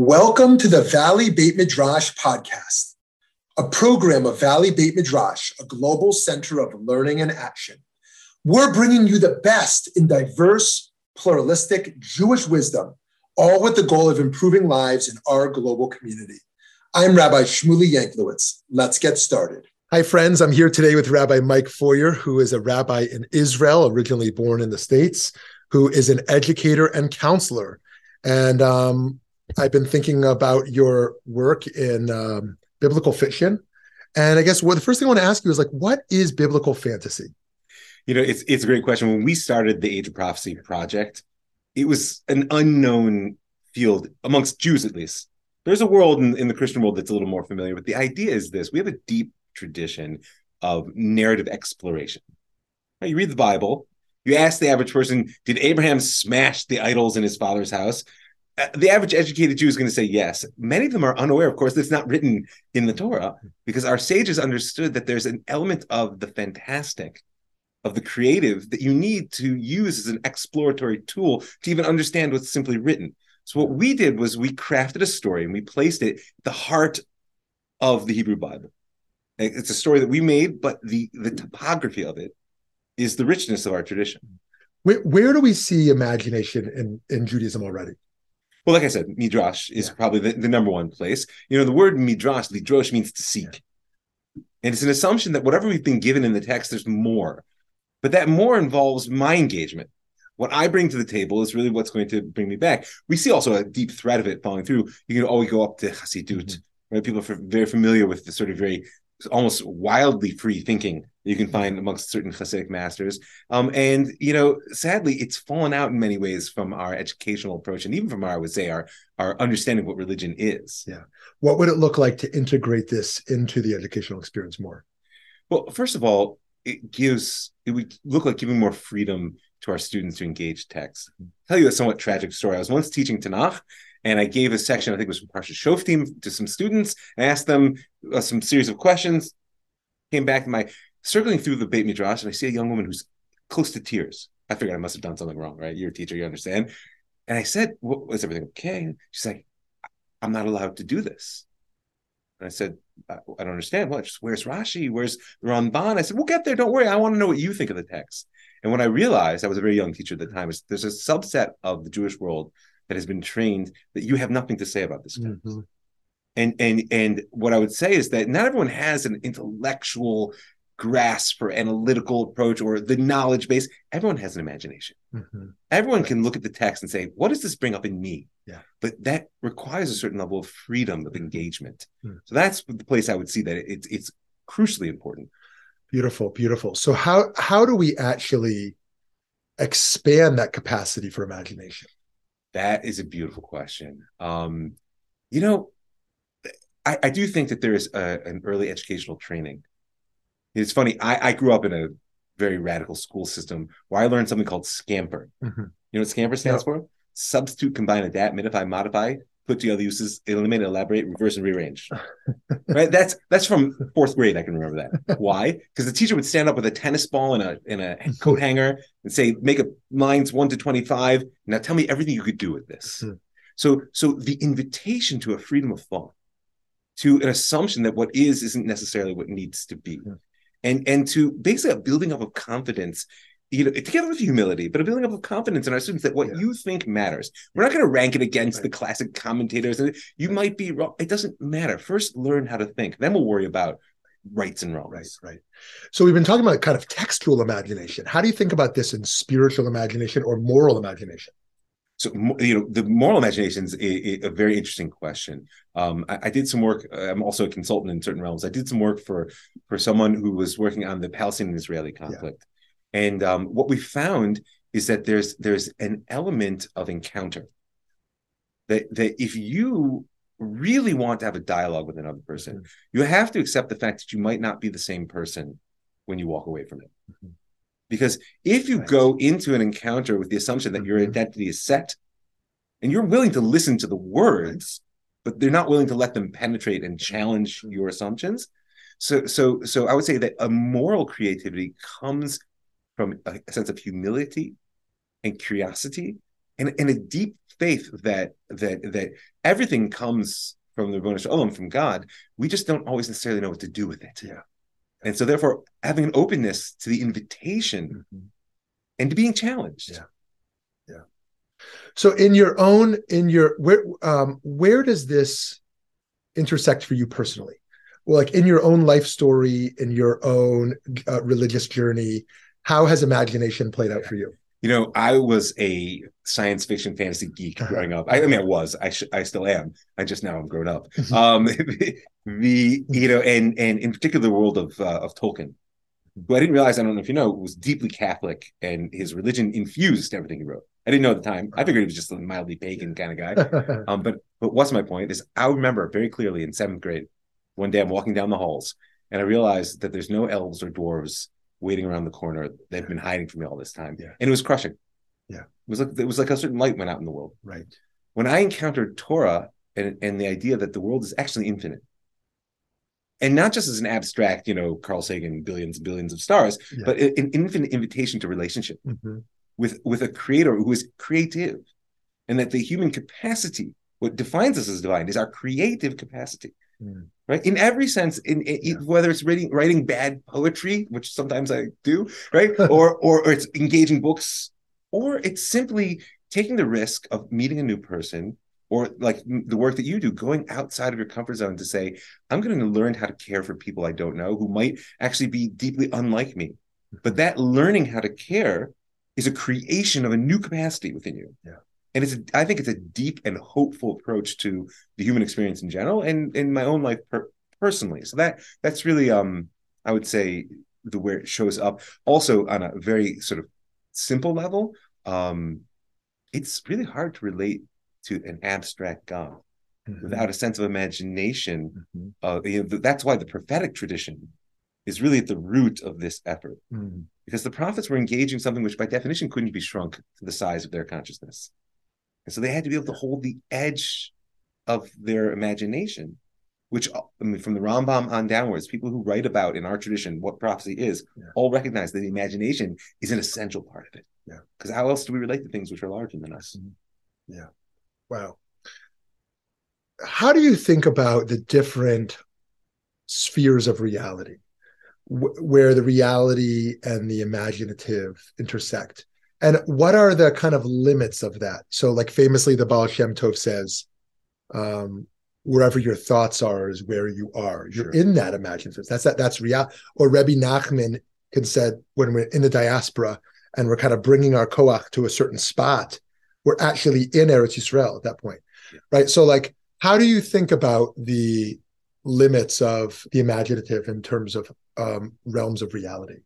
Welcome to the Valley Beit Midrash podcast, a program of Valley Beit Midrash, a global center of learning and action. We're bringing you the best in diverse, pluralistic Jewish wisdom, all with the goal of improving lives in our global community. I'm Rabbi Shmuly Yanklowitz. Let's get started. Hi, friends. I'm here today with Rabbi Mike Feuer, who is a rabbi in Israel, originally born in the States, who is an educator and counselor. And um, I've been thinking about your work in um, biblical fiction. And I guess what the first thing I want to ask you is like, what is biblical fantasy? You know, it's it's a great question. When we started the Age of Prophecy project, it was an unknown field amongst Jews, at least. There's a world in, in the Christian world that's a little more familiar, but the idea is this: we have a deep tradition of narrative exploration. Now, you read the Bible, you ask the average person, did Abraham smash the idols in his father's house? The average educated Jew is going to say yes. Many of them are unaware, of course, that's not written in the Torah because our sages understood that there's an element of the fantastic, of the creative that you need to use as an exploratory tool to even understand what's simply written. So, what we did was we crafted a story and we placed it at the heart of the Hebrew Bible. It's a story that we made, but the, the topography of it is the richness of our tradition. Where, where do we see imagination in, in Judaism already? Well, like I said, midrash is yeah. probably the, the, number one place. You know, the word midrash, lidrosh, means to seek. And it's an assumption that whatever we've been given in the text, there's more. But that more involves my engagement. What I bring to the table is really what's going to bring me back. We see also a deep thread of it falling through. You can always go up to Hasidut, mm-hmm. right? People are very familiar with the sort of very almost wildly free thinking you can find amongst certain Hasidic masters. Um, and you know, sadly, it's fallen out in many ways from our educational approach, and even from our, I would say, our our understanding of what religion is. Yeah. What would it look like to integrate this into the educational experience more? Well, first of all, it gives it would look like giving more freedom to our students to engage text. I'll tell you a somewhat tragic story. I was once teaching Tanakh, and I gave a section, I think it was from Parsha Shoftim, to some students. and asked them uh, some series of questions. Came back to my circling through the Beit Midrash, and I see a young woman who's close to tears. I figured I must have done something wrong, right? You're a teacher, you understand. And I said, well, "Was everything okay?" She's like, "I'm not allowed to do this." And I said, "I, I don't understand. What? Just where's Rashi? Where's Ramban?" I said, "We'll get there. Don't worry. I want to know what you think of the text." And when I realized, I was a very young teacher at the time, is there's a subset of the Jewish world that has been trained that you have nothing to say about this mm-hmm. And and and what I would say is that not everyone has an intellectual grasp or analytical approach or the knowledge base. Everyone has an imagination. Mm-hmm. Everyone can look at the text and say, "What does this bring up in me?" Yeah. But that requires a certain level of freedom of engagement. Mm-hmm. So that's the place I would see that it's it's crucially important. Beautiful, beautiful. So how how do we actually expand that capacity for imagination? That is a beautiful question. Um, you know, I, I, do think that there is a, an early educational training. It's funny. I, I, grew up in a very radical school system where I learned something called Scamper. Mm-hmm. You know what Scamper stands for? Substitute, combine, adapt, minify, modify, put together uses, eliminate, elaborate, reverse, and rearrange. right? That's that's from fourth grade. I can remember that. Why? Because the teacher would stand up with a tennis ball and a in a coat hanger and say, "Make up lines one to twenty-five. Now tell me everything you could do with this." Mm-hmm. So, so the invitation to a freedom of thought, to an assumption that what is isn't necessarily what needs to be, mm-hmm. And and to basically a building up of confidence you know, together with humility, but a building up of confidence in our students that what yeah. you think matters. We're not going to rank it against right. the classic commentators. And you might be wrong. It doesn't matter. First, learn how to think. Then we'll worry about rights and wrongs. Right, right. So we've been talking about kind of textual imagination. How do you think about this in spiritual imagination or moral imagination? So you know, the moral imagination is a, a very interesting question. Um, I, I, did some work. I'm also a consultant in certain realms. I did some work for for someone who was working on the Palestinian-Israeli conflict. Yeah and um, what we found is that there's there's an element of encounter. That that if you really want to have a dialogue with another person, mm-hmm. you have to accept the fact that you might not be the same person when you walk away from it. Mm-hmm. Because if you right. go into an encounter with the assumption that your mm-hmm. identity is set, and you're willing to listen to the words, but they're not willing to let them penetrate and challenge mm-hmm. your assumptions. So, so, so I would say that a moral creativity comes from a, sense of humility and curiosity and, and a deep faith that that that everything comes from the Ribono Shel Olam, from God. We just don't always necessarily know what to do with it. Yeah. And so therefore having an openness to the invitation Mhm. and to being challenged. Yeah. Yeah. So in your own in your where um where does this intersect for you personally? Well, like in your own life story, in your own uh, religious journey, how has imagination played out for you? You know, I was a science fiction fantasy geek Uh-huh. growing up. I, I mean, I was. I sh- I still am. I just now I'm grown up. Mhm. Um, the you know, and and in particular the world of uh, of Tolkien, who I didn't realize. I don't know if you know, was deeply Catholic, and his religion infused everything he wrote. I didn't know at the time. I figured he was just a mildly pagan kind of guy. Um, but but what's my point is I remember very clearly in seventh grade, one day I'm walking down the halls and I realized that there's no elves or dwarves waiting around the corner. They've been hiding from me all this time, Yeah. and it was crushing. Yeah. it was like it was like a certain light went out in the world right. when I encountered Torah and and the idea that the world is actually infinite. And not just as an abstract, you know, Carl Sagan, billions and billions of stars, Yeah. but an infinite invitation to relationship Mhm. with with a creator who is creative and that the human capacity what defines us as divine is our creative capacity Mm. right in every sense in, in- Yeah. whether it's writing writing bad poetry which sometimes i do right or, or or it's engaging books or it's simply taking the risk of meeting a new person or like the work that you do going outside of your comfort zone to say i'm going to learn how to care for people i don't know who might actually be deeply unlike me but that learning how to care is a creation of a new capacity within you. Yeah. And it's, a, I think it's a deep and hopeful approach to the human experience in general and in my own life per- personally. So that that's really, um, I would say, the where it shows up. Also on a very sort of simple level, um, it's really hard to relate to an abstract God Mhm. without a sense of imagination. Mhm. Uh, you know, that's why the prophetic tradition is really at the root of this effort Mhm. because the prophets were engaging something which by definition couldn't be shrunk to the size of their consciousness and so they had to be able to hold the edge of their imagination which uh, I mean, from the Rambam on downwards, people who write about in our tradition what prophecy is, Yeah. all recognize that the imagination is an essential part of it. Yeah. Because how else do we relate to things which are larger than us? Mm-hmm. Yeah. Wow. How do you think about the different spheres of reality wh- where the reality and the imaginative intersect? And what are the kind of limits of that? So, like famously, the Baal Shem Tov says, um, wherever your thoughts are is where you are. You're Sure. in that imaginative. That's that. That's real. Or Rebbe Nachman can said when we're in the diaspora and we're kind of bringing our koach to a certain spot, we're actually in Eretz Yisrael at that point, Yeah. right? So, like, how do you think about the limits of the imaginative in terms of um, realms of reality?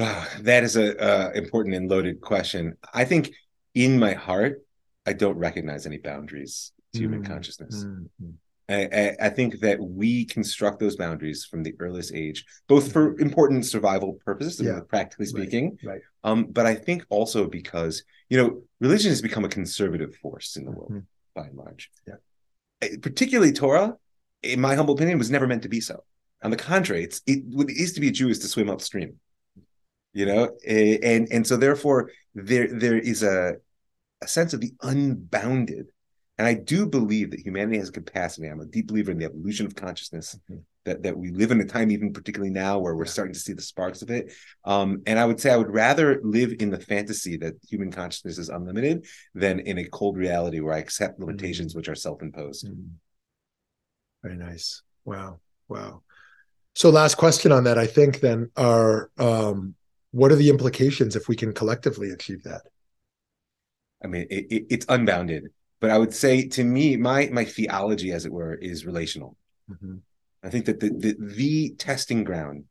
Ah, that is a uh, important and loaded question. I think in my heart, I don't recognize any boundaries to human Mm, consciousness. Mm-hmm. I, I, think that we construct those boundaries from the earliest age, both for important survival purposes, Yeah. practically speaking, right. um, but I think also because you know religion has become a conservative force in the world Mhm. by and large. Yeah. Particularly Torah, in my humble opinion, was never meant to be so. On the contrary, it's it what it is to be a Jew is to swim upstream. You know, Eh, and and so therefore there there is a a sense of the unbounded. And I do believe that humanity has a capacity. I'm a deep believer in the evolution of consciousness. Mhm. That that we live in a time, even particularly now, where we're starting to see the sparks of it. Um, and I would say I would rather live in the fantasy that human consciousness is unlimited than in a cold reality where I accept limitations which are self-imposed. Mm. Very nice. Wow. Wow. So last question on that, I think then are um, what are the implications if we can collectively achieve that? I mean, it, it, it's unbounded. But I would say, to me, my my theology, as it were, is relational. I think that the, the the testing ground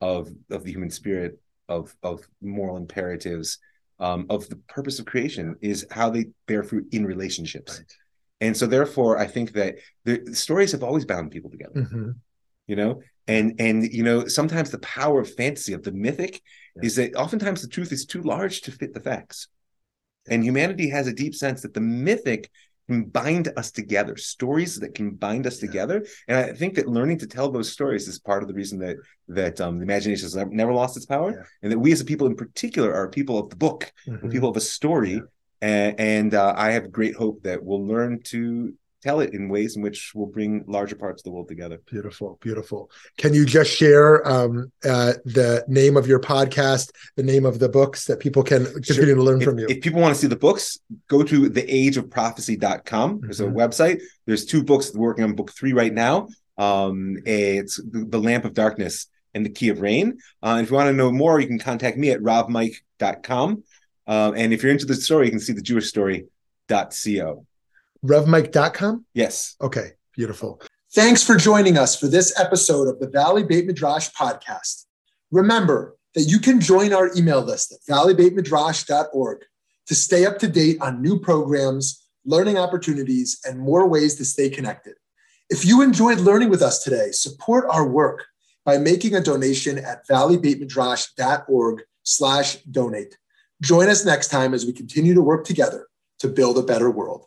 of of the human spirit, of of moral imperatives, um, of the purpose of creation is how they bear fruit in relationships. Right. And so, therefore, I think that the stories have always bound people together. Mhm. You know, and and you know, sometimes the power of fantasy of the mythic Yeah. is that oftentimes the truth is too large to fit the facts. And humanity has a deep sense that the mythic can bind us together, stories that can bind us Yeah. together. And I think that learning to tell those stories is part of the reason that that um, the imagination has never, lost its power, Yeah. and that we as a people in particular are people of the book, Mhm. people of a story. And, and uh, I have great hope that we'll learn to tell it in ways in which will bring larger parts of the world together. Beautiful, beautiful. Can you just share um, uh, the name of your podcast, the name of the books that people can continue sure. to learn if, from you? If people want to see the books, go to theageofprophecy.com. There's mm-hmm. a website. There's two books working on book three right now. Um, it's The Lamp of Darkness and The Key of Rain. Uh, if you want to know more, you can contact me at ravmike.com. Uh, and if you're into the story, you can see the Jewish story.co. RevMike.com? Yes. Okay, beautiful. Thanks for joining us for this episode of the Valley Beit Midrash podcast. Remember that you can join our email list at valleybeitmidrash.org to stay up to date on new programs, learning opportunities, and more ways to stay connected. If you enjoyed learning with us today, support our work by making a donation at valleybeitmidrash.org slash donate. Join us next time as we continue to work together to build a better world.